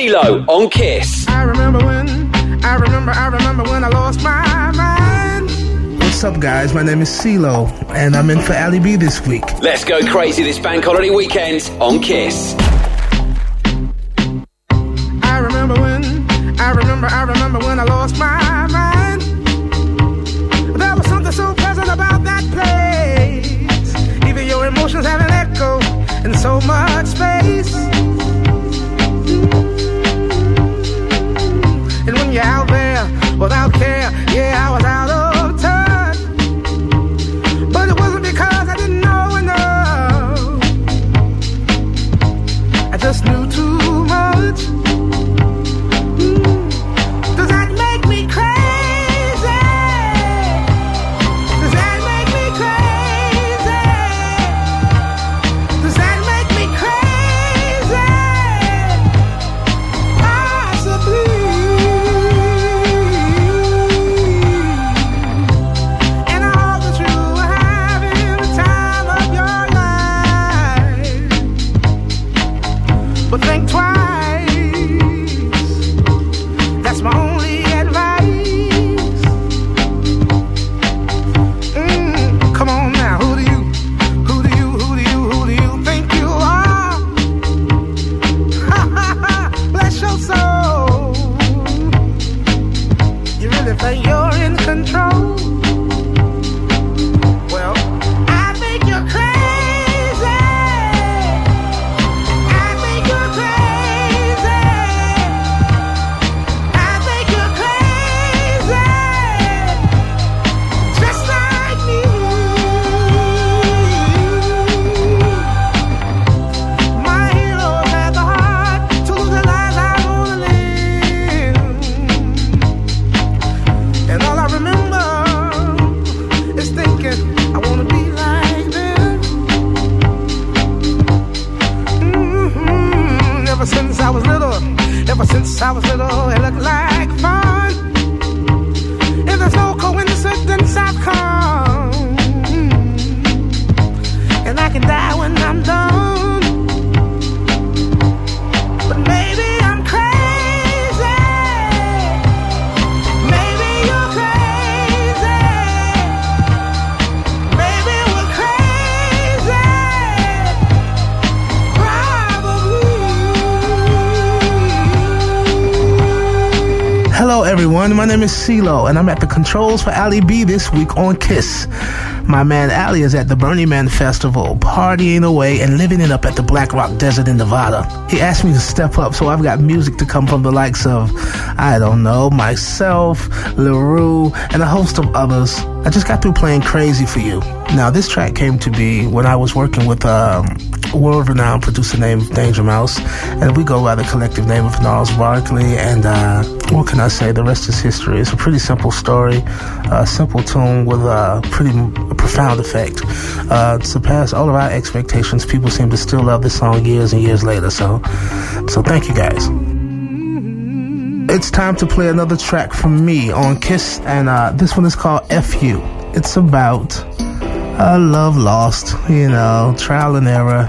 CeeLo on Kiss. I remember when, I remember, I remember when I lost my mind. What's up, guys? My name is CeeLo, and I'm in for Ali B this week. Let's go crazy this bank holiday weekend on Kiss. I remember when, I remember, I remember when I lost my mind. There was something so pleasant about that place. Even your emotions have an echo in so much space. Out there without care, yeah, I was out CeeLo, and I'm at the controls for Ali B this week on Kiss. My man Ali is at the Burning Man Festival, partying away and living it up at the Black Rock Desert in Nevada. He asked me to step up, so I've got music to come from the likes of, I don't know, myself, La Roux, and a host of others. I just got through playing Crazy for You. Now, this track came to be when I was working with um, world renowned producer named Danger Mouse, and we go by the collective name of Gnarls Barkley. And uh, what can I say? The rest is history. It's a pretty simple story, a simple tune with a pretty profound effect. Uh, surpassed all of our expectations. People seem to still love this song years and years later. So, so thank you guys. It's time to play another track from me on Kiss, and uh, this one is called "Fu." It's about a love lost, you know, trial and error.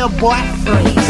little boy free.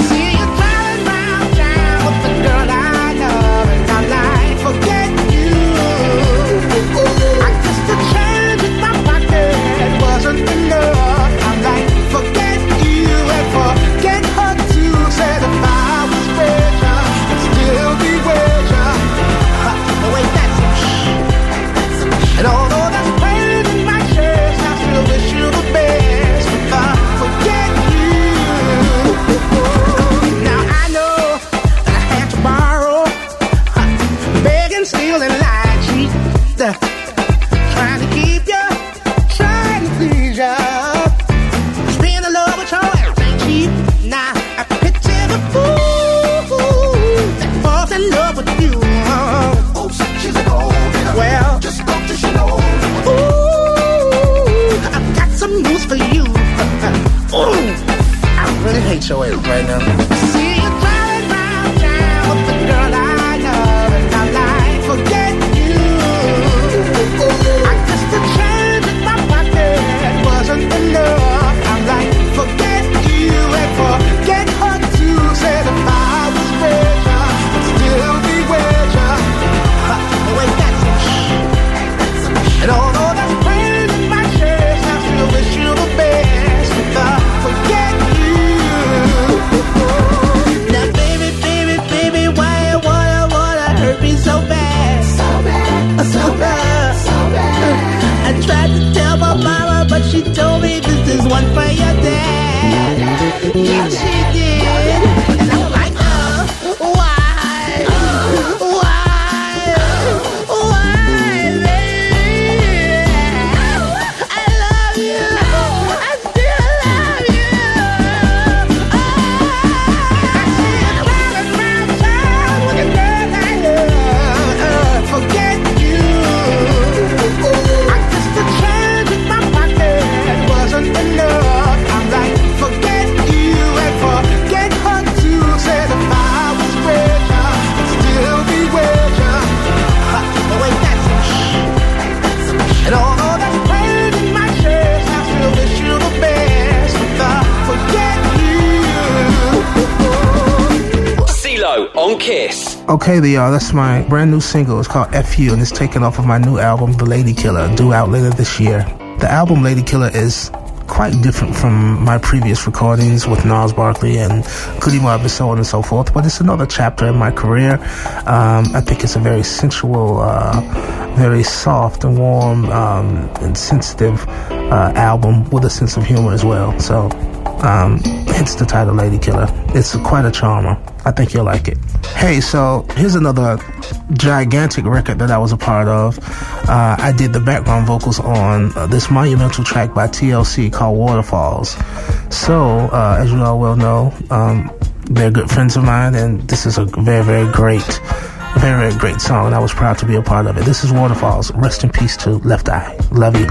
on Kiss. Okay, y'all, that's my brand new single. It's called "Fu" and it's taken off of my new album, The Lady Killer, due out later this year. The album Lady Killer is quite different from my previous recordings with Gnarls Barkley and Goody and so on and so forth. But it's another chapter in my career. Um, I think it's a very sensual, uh, very soft and warm um, and sensitive uh, album with a sense of humor as well. So um, hence the title Lady Killer. It's quite a charmer. I think you'll like it. Hey, so here's another gigantic record that I was a part of. Uh, I did the background vocals on uh, this monumental track by TLC called Waterfalls. So, uh, as you all well know, um, they're good friends of mine, and this is a very, very great, very, very great song, and I was proud to be a part of it. This is Waterfalls. Rest in peace to Left Eye. Love you.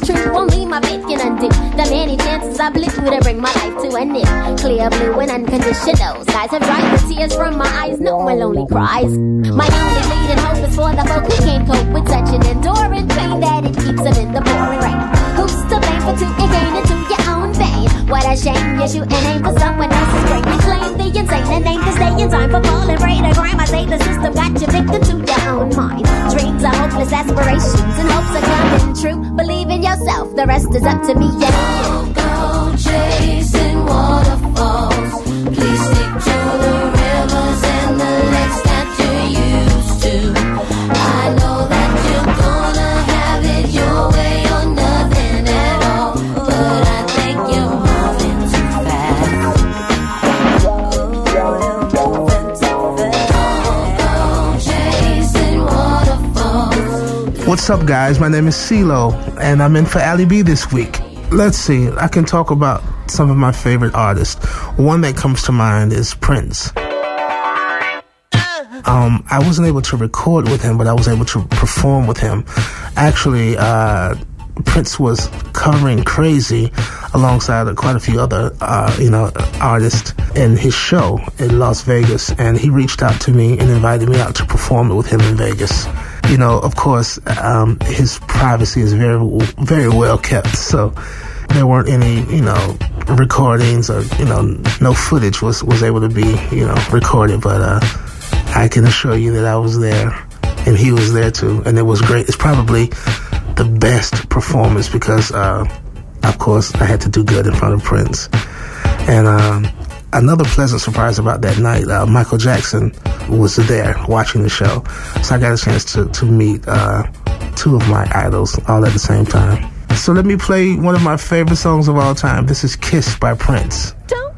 Is true, only my faith can undo the many chances I blew to bring my life to an end. Clear blue and unconditional skies have dried the tears from my eyes, no one lonely cries. My only leading hope is for the folk who can't cope with such an enduring pain that it keeps them in the pouring rain. Who's to blame for two and gain into your own vein? What a shame you shoot an aim for someone else's brain. The insane and aim to stay in time for falling prey to. I say the system got you victim to your own mind. Dreams are hopeless aspirations and hopes are coming true. Believe in yourself, the rest is up to me and you. Go chasing What's up, guys? My name is CeeLo, and I'm in for Ali B this week. Let's see, I can talk about some of my favorite artists. One that comes to mind is Prince. Um, I wasn't able to record with him, but I was able to perform with him. Actually, uh, Prince was covering Crazy alongside quite a few other, uh, you know, artists in his show in Las Vegas, and he reached out to me and invited me out to perform it with him in Vegas. You know, of course, um, his privacy is very, very well kept, so there weren't any, you know, recordings or you know, no footage was was able to be, you know, recorded, but uh, I can assure you that I was there and he was there too, and it was great. It's probably the best performance because, uh, of course, I had to do good in front of Prince. And um, another pleasant surprise about that night, uh, Michael Jackson was there watching the show, so I got a chance to to meet uh, two of my idols all at the same time. So let me play one of my favorite songs of all time. This is "Kiss" by Prince. don't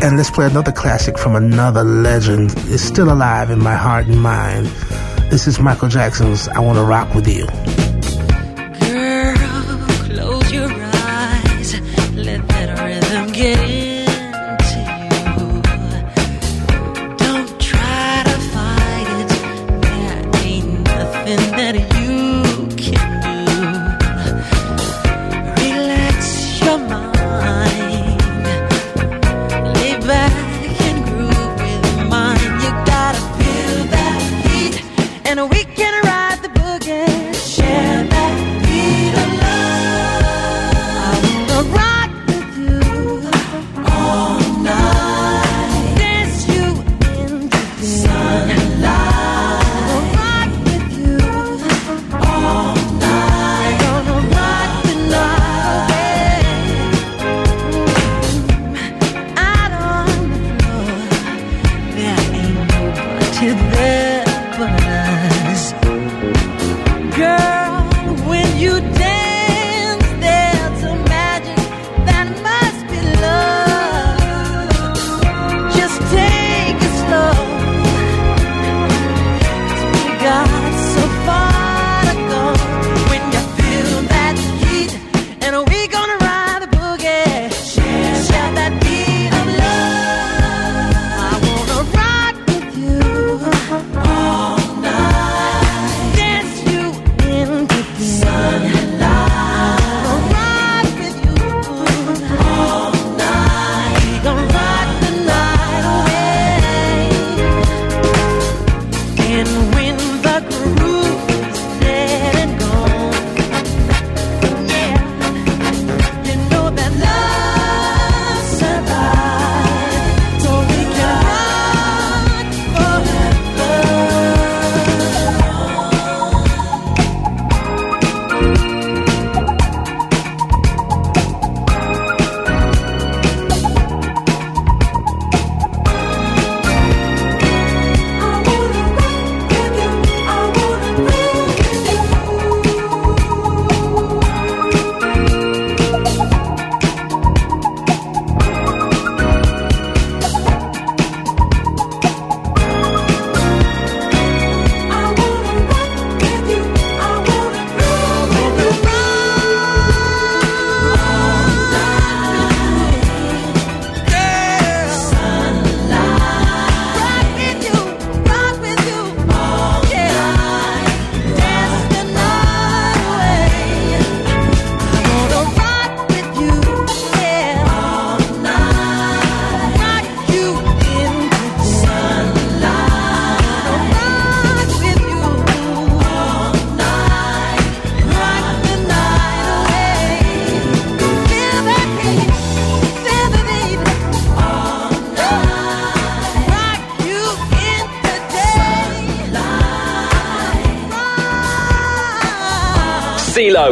And let's play another classic from another legend. It's still alive in my heart and mind. This is Michael Jackson's I Wanna Rock With You.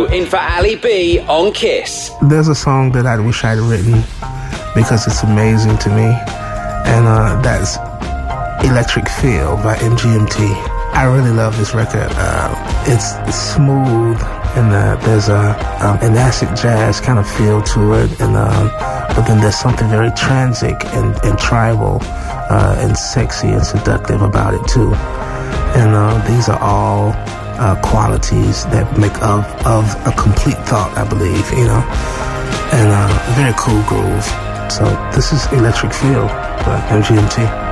In for Ali B on Kiss. There's a song that I wish I'd written because it's amazing to me, and uh, that's Electric Feel by MGMT. I really love this record. Uh, it's, smooth and uh, there's a um, an acid jazz kind of feel to it, and um, but then there's something very transic and, and tribal uh, and sexy and seductive about it too. And uh, these are all uh, qualities that make of, of a complete thought, I believe, you know. And uh, very cool groove. So this is Electric Feel by MGMT.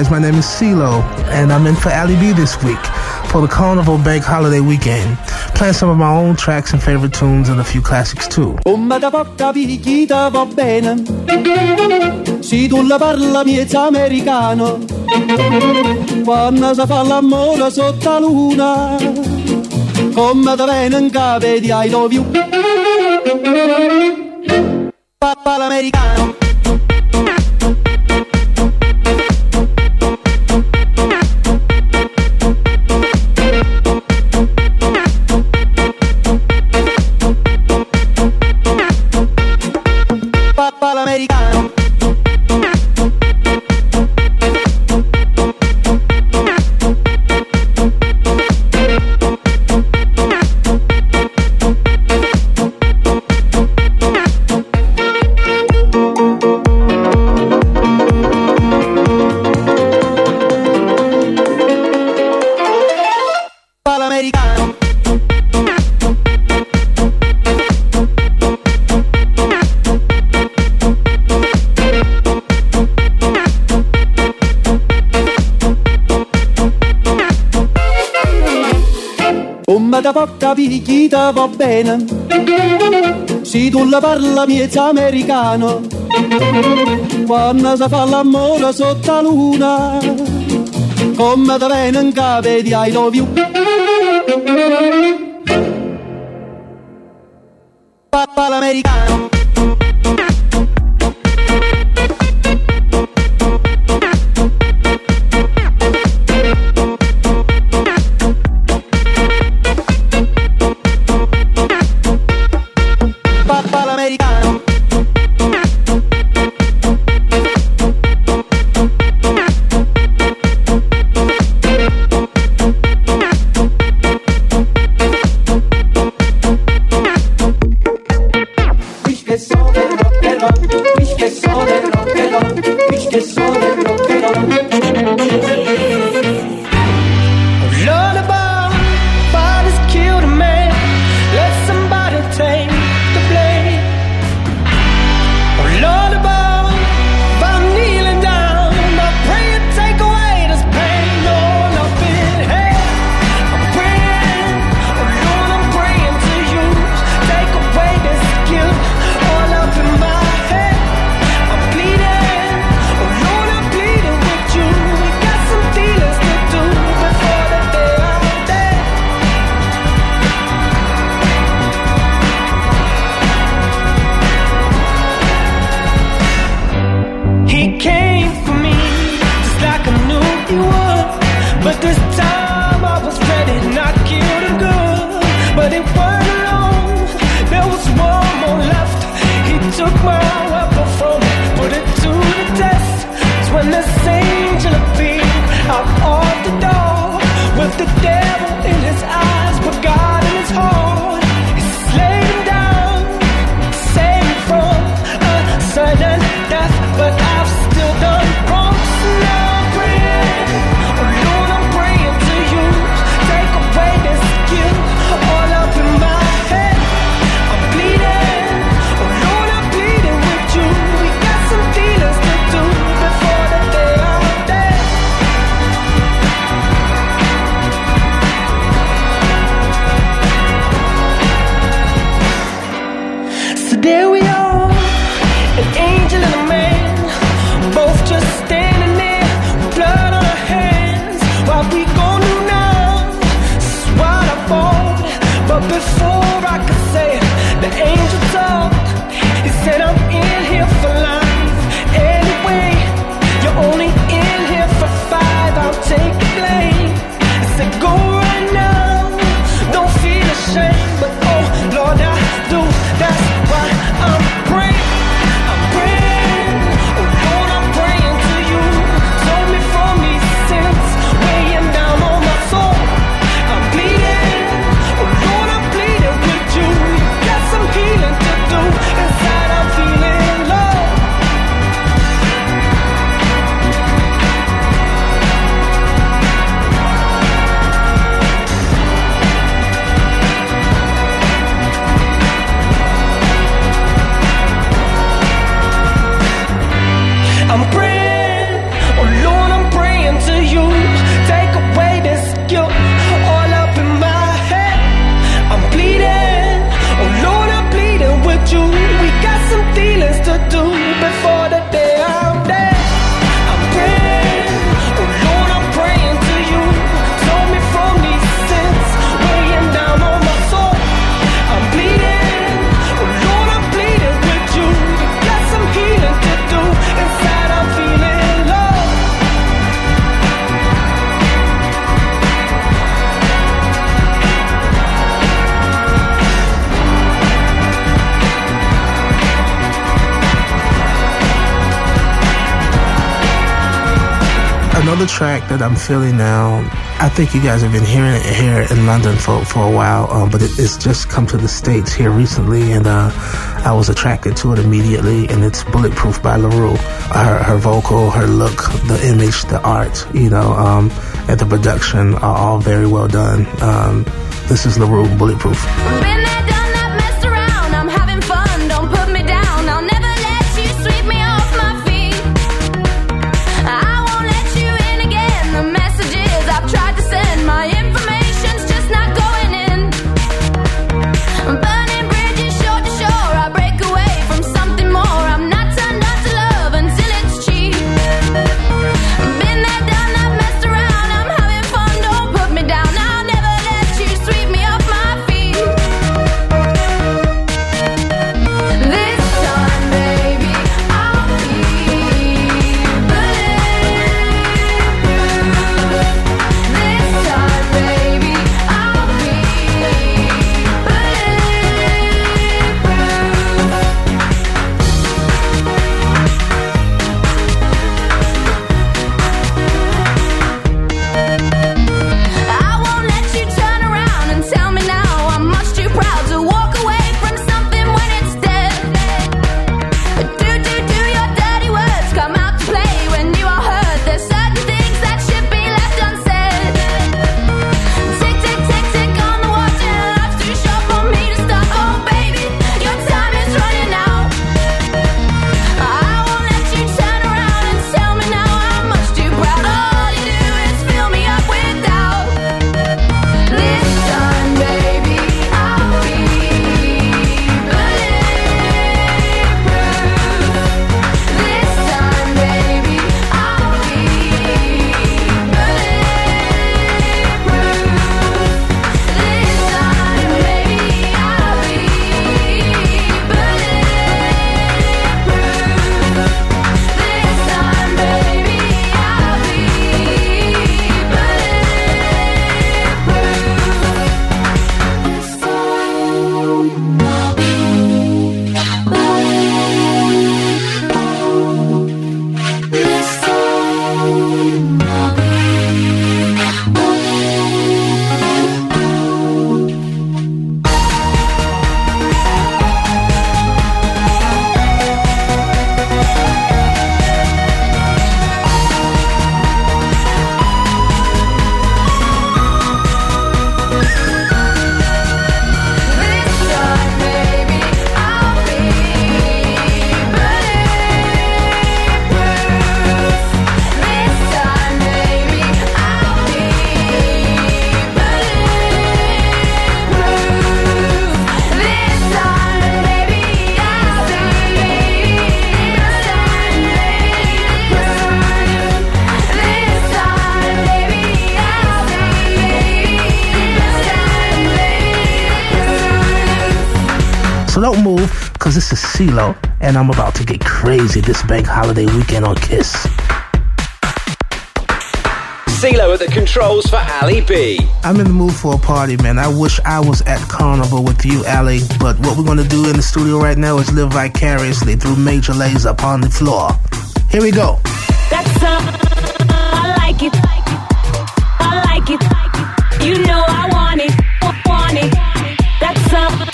guys. My name is CeeLo, and I'm in for Ali B this week for the Carnival Bank Holiday Weekend, playing some of my own tracks and favorite tunes and a few classics too. Come da va bene, si tu la parla miezza americano, quando si sotto luna, come da. Papà l'americano. vita va bene, se tu la parla miezza americano, quando si fa l'amore sotto la luna, come da venen cave di I love you. Papa l'americano. Another track that I'm feeling now. I think you guys have been hearing it here in London for, for a while, um, but it, it's just come to the States here recently, and uh, I was attracted to it immediately, and it's Bulletproof by La Roux. Her, her vocal, her look, the image, the art, you know, um, and the production are all very well done. Um, this is La Roux, Bulletproof. CeeLo, and I'm about to get crazy this bank holiday weekend on Kiss. CeeLo at the controls for Ali B. I'm in the mood for a party, man. I wish I was at Carnival with you, Ali. But what we're gonna do in the studio right now is live vicariously through Major Lazer upon the floor. Here we go. That's uh, I like it. I like it. You know I want it. Want it. That's uh,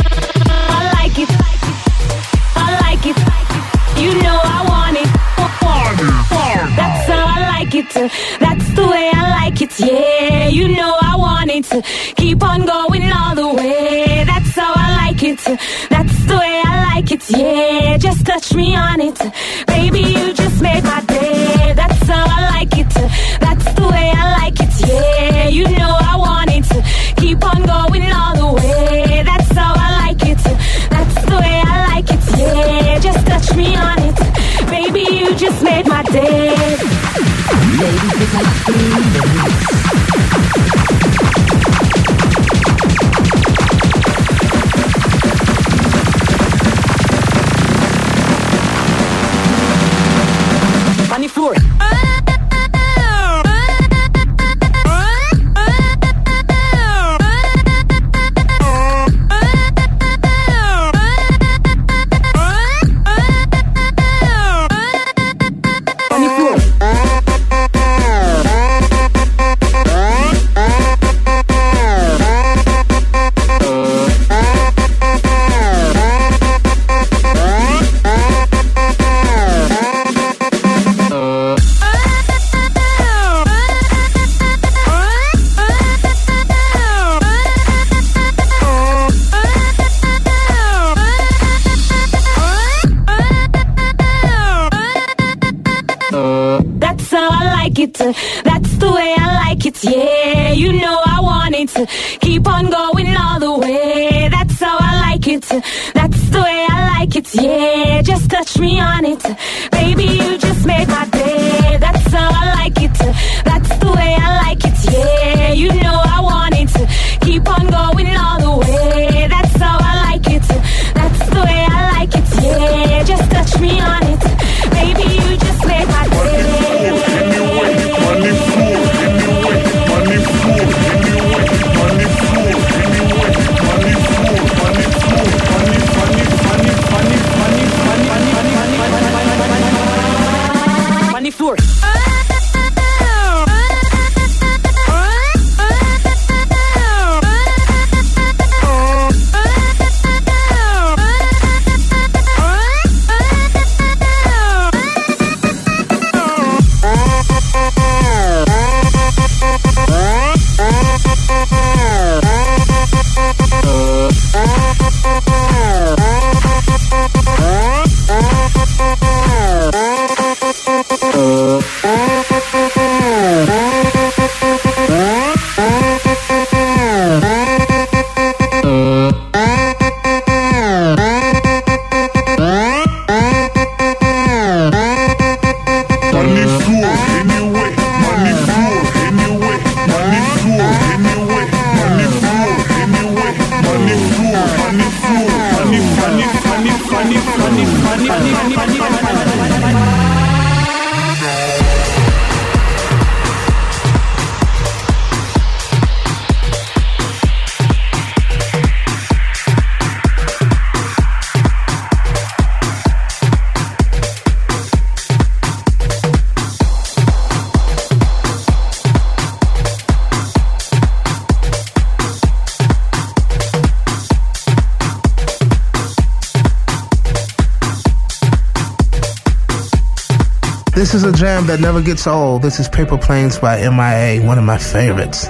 I like it. It. That's the way I like it. Yeah, you know I want it. Keep on going all the way. That's how I like it. That's the way I like it. Yeah, just touch me on it. Baby, you just made my day. That's how I like it. That's the way I like it. Yeah, you know I want it. Keep on going all the way. That's how I like it. That's the way I like it. Yeah, just touch me on it. Baby, you just made my day. On it. That's the way I like it. Yeah, you know I want it. Keep on going all the way. That's how I like it. That's the way I like it. Yeah, just touch me on it. Baby, you just made my day. That's how I like it. That's the way I like it. Yeah, you know This is a jam that never gets old. This is Paper Planes by MIA, one of my favorites.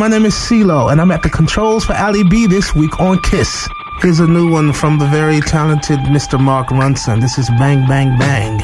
my name is CeeLo, and I'm at the controls for Ali B this week on KISS. Here's a new one from the very talented Mr. Mark Ronson. This is Bang Bang Bang.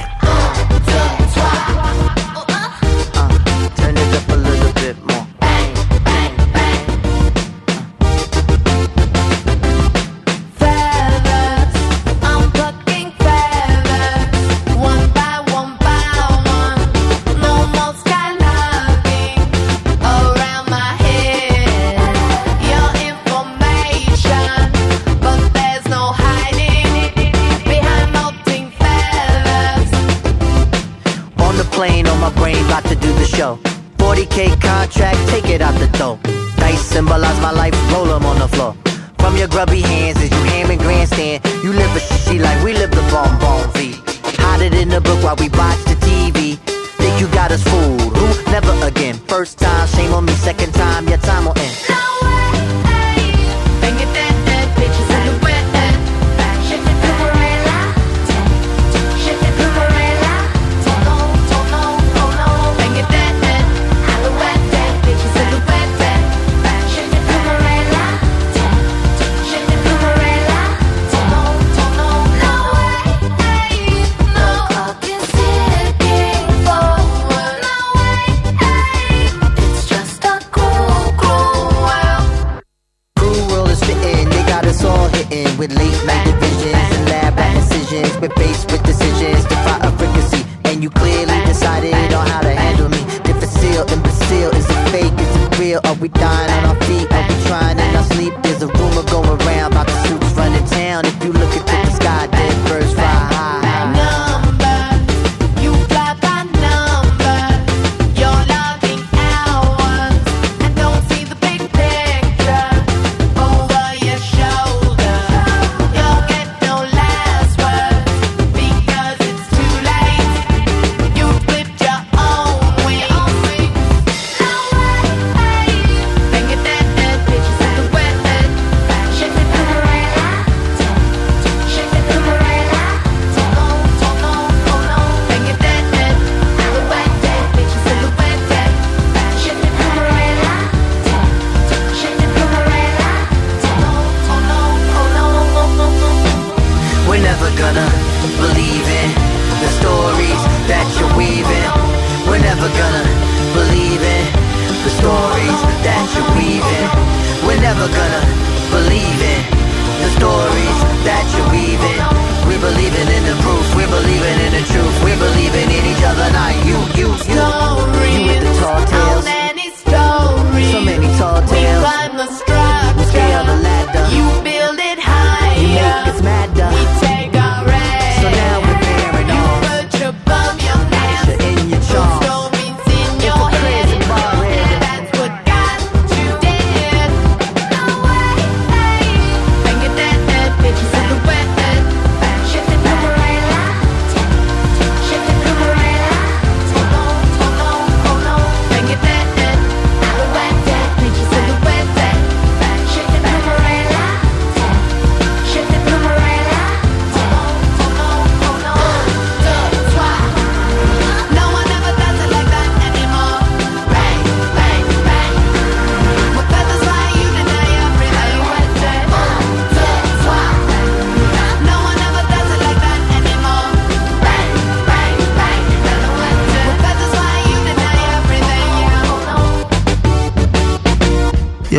You look at the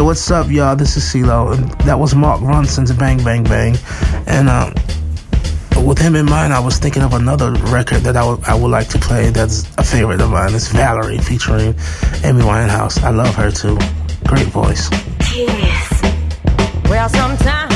what's up, y'all? This is CeeLo. And that was Mark Ronson's Bang Bang Bang. And uh, with him in mind, I was thinking of another record that I, w- I would like to play that's a favorite of mine. It's Valerie featuring Amy Winehouse. I love her too. Great voice. Yes. Well, sometimes.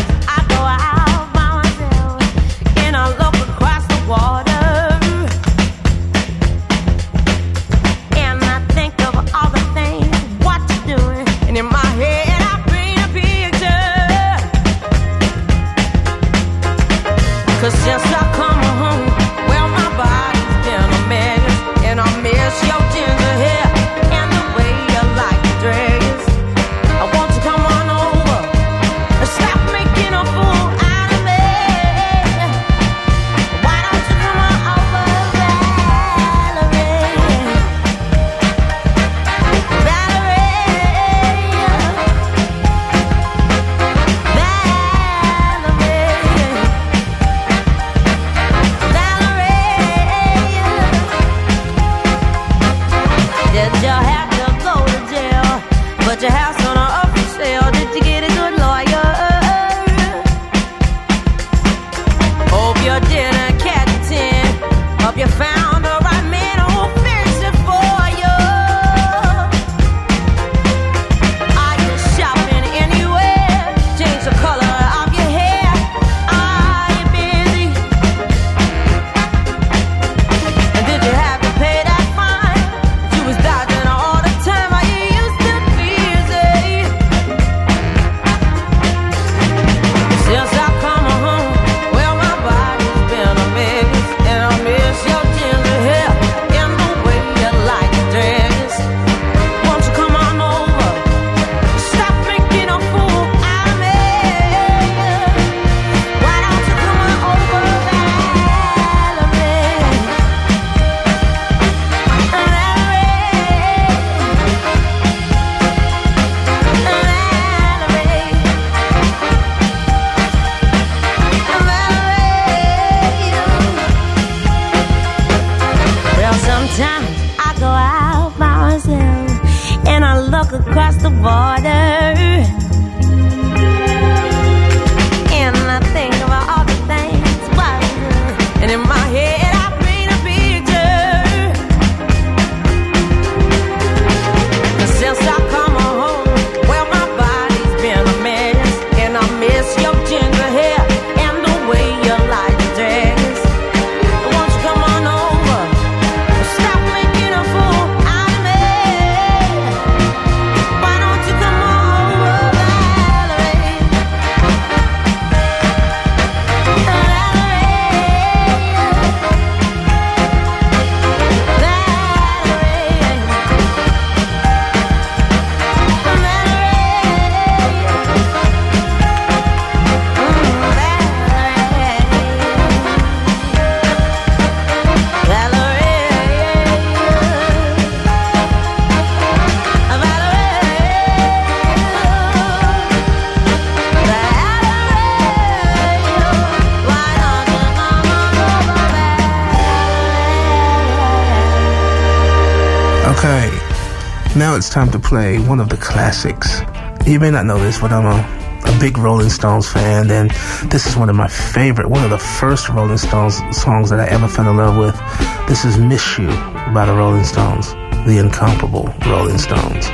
time to play one of the classics. You may not know this, but I'm a, a big Rolling Stones fan, and this is one of my favorite, one of the first Rolling Stones songs that I ever fell in love with. This is Miss You by the Rolling Stones, the incomparable Rolling Stones.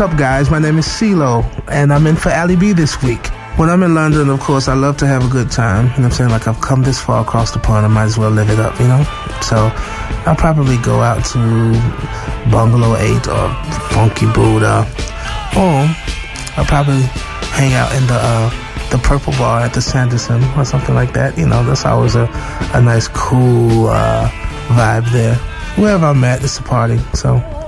Up, guys? My name is CeeLo, and I'm in for Ali B this week. When I'm in London, of course, I love to have a good time. You know I'm saying? Like, I've come this far across the pond, I might as well live it up, you know? So, I'll probably go out to Bungalow 8 or Funky Buddha, or I'll probably hang out in the, uh, the Purple Bar at the Sanderson or something like that. You know, that's always a, a nice, cool, uh, vibe there. Wherever I'm at, it's a party, so.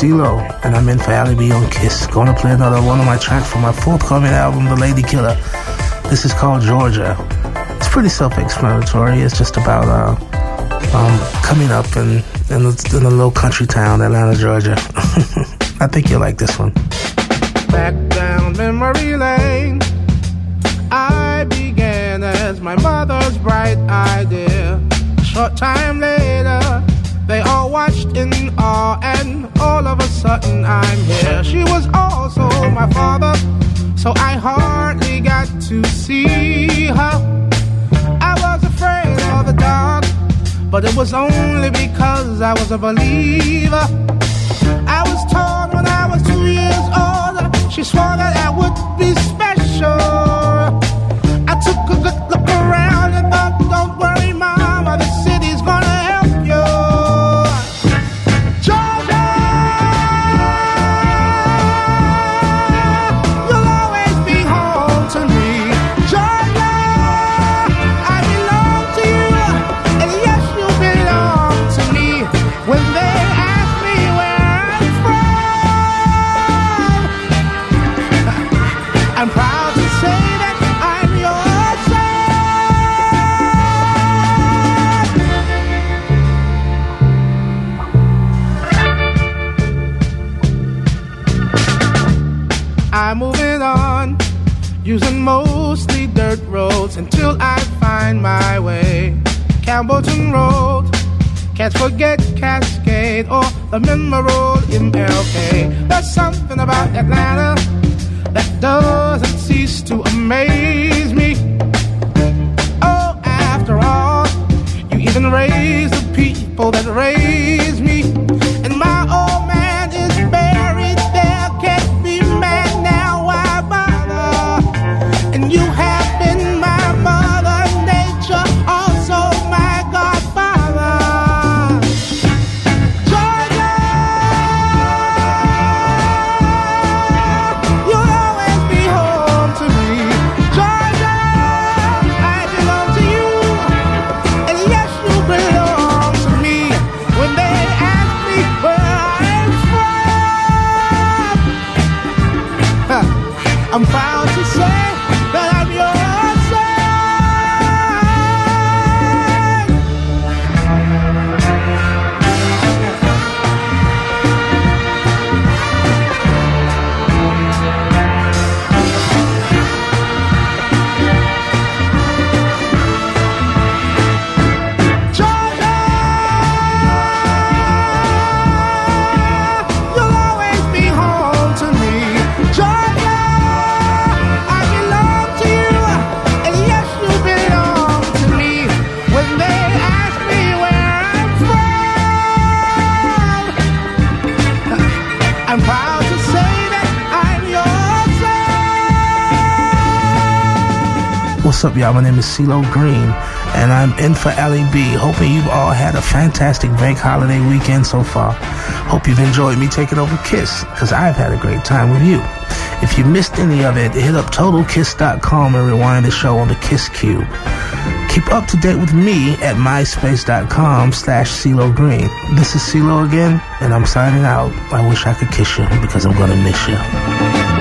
CeeLo, and I'm in for Ali B on Kiss. Gonna play another one of my tracks from my forthcoming album, The Lady Killer. This is called Georgia. It's pretty self-explanatory. It's just about uh, um, coming up in in a, in low country town, Atlanta, Georgia. I think you'll like this one. Back down memory lane, I began as my mother's bright idea. Short time later, watched in awe, and all of a sudden I'm here. She was also my father, so I hardly got to see her. I was afraid of the dark, but it was only because I was a believer. I was told when I was two years old, she swore that I would be special. Campbellton Road, can't forget Cascade or the Memorial MLK. There's something about Atlanta that doesn't cease to amaze me. Oh, after all, you even raise the people that raise What's up, y'all? My name is CeeLo Green, and I'm in for Ali B. Hoping you've all had a fantastic bank holiday weekend so far. Hope you've enjoyed me taking over Kiss, because I've had a great time with you. If you missed any of it, hit up TotalKiss.com and rewind the show on the Kiss Cube. Keep up to date with me at MySpace.com slash CeeLo Green. This is CeeLo again, and I'm signing out. I wish I could kiss you, because I'm gonna miss you.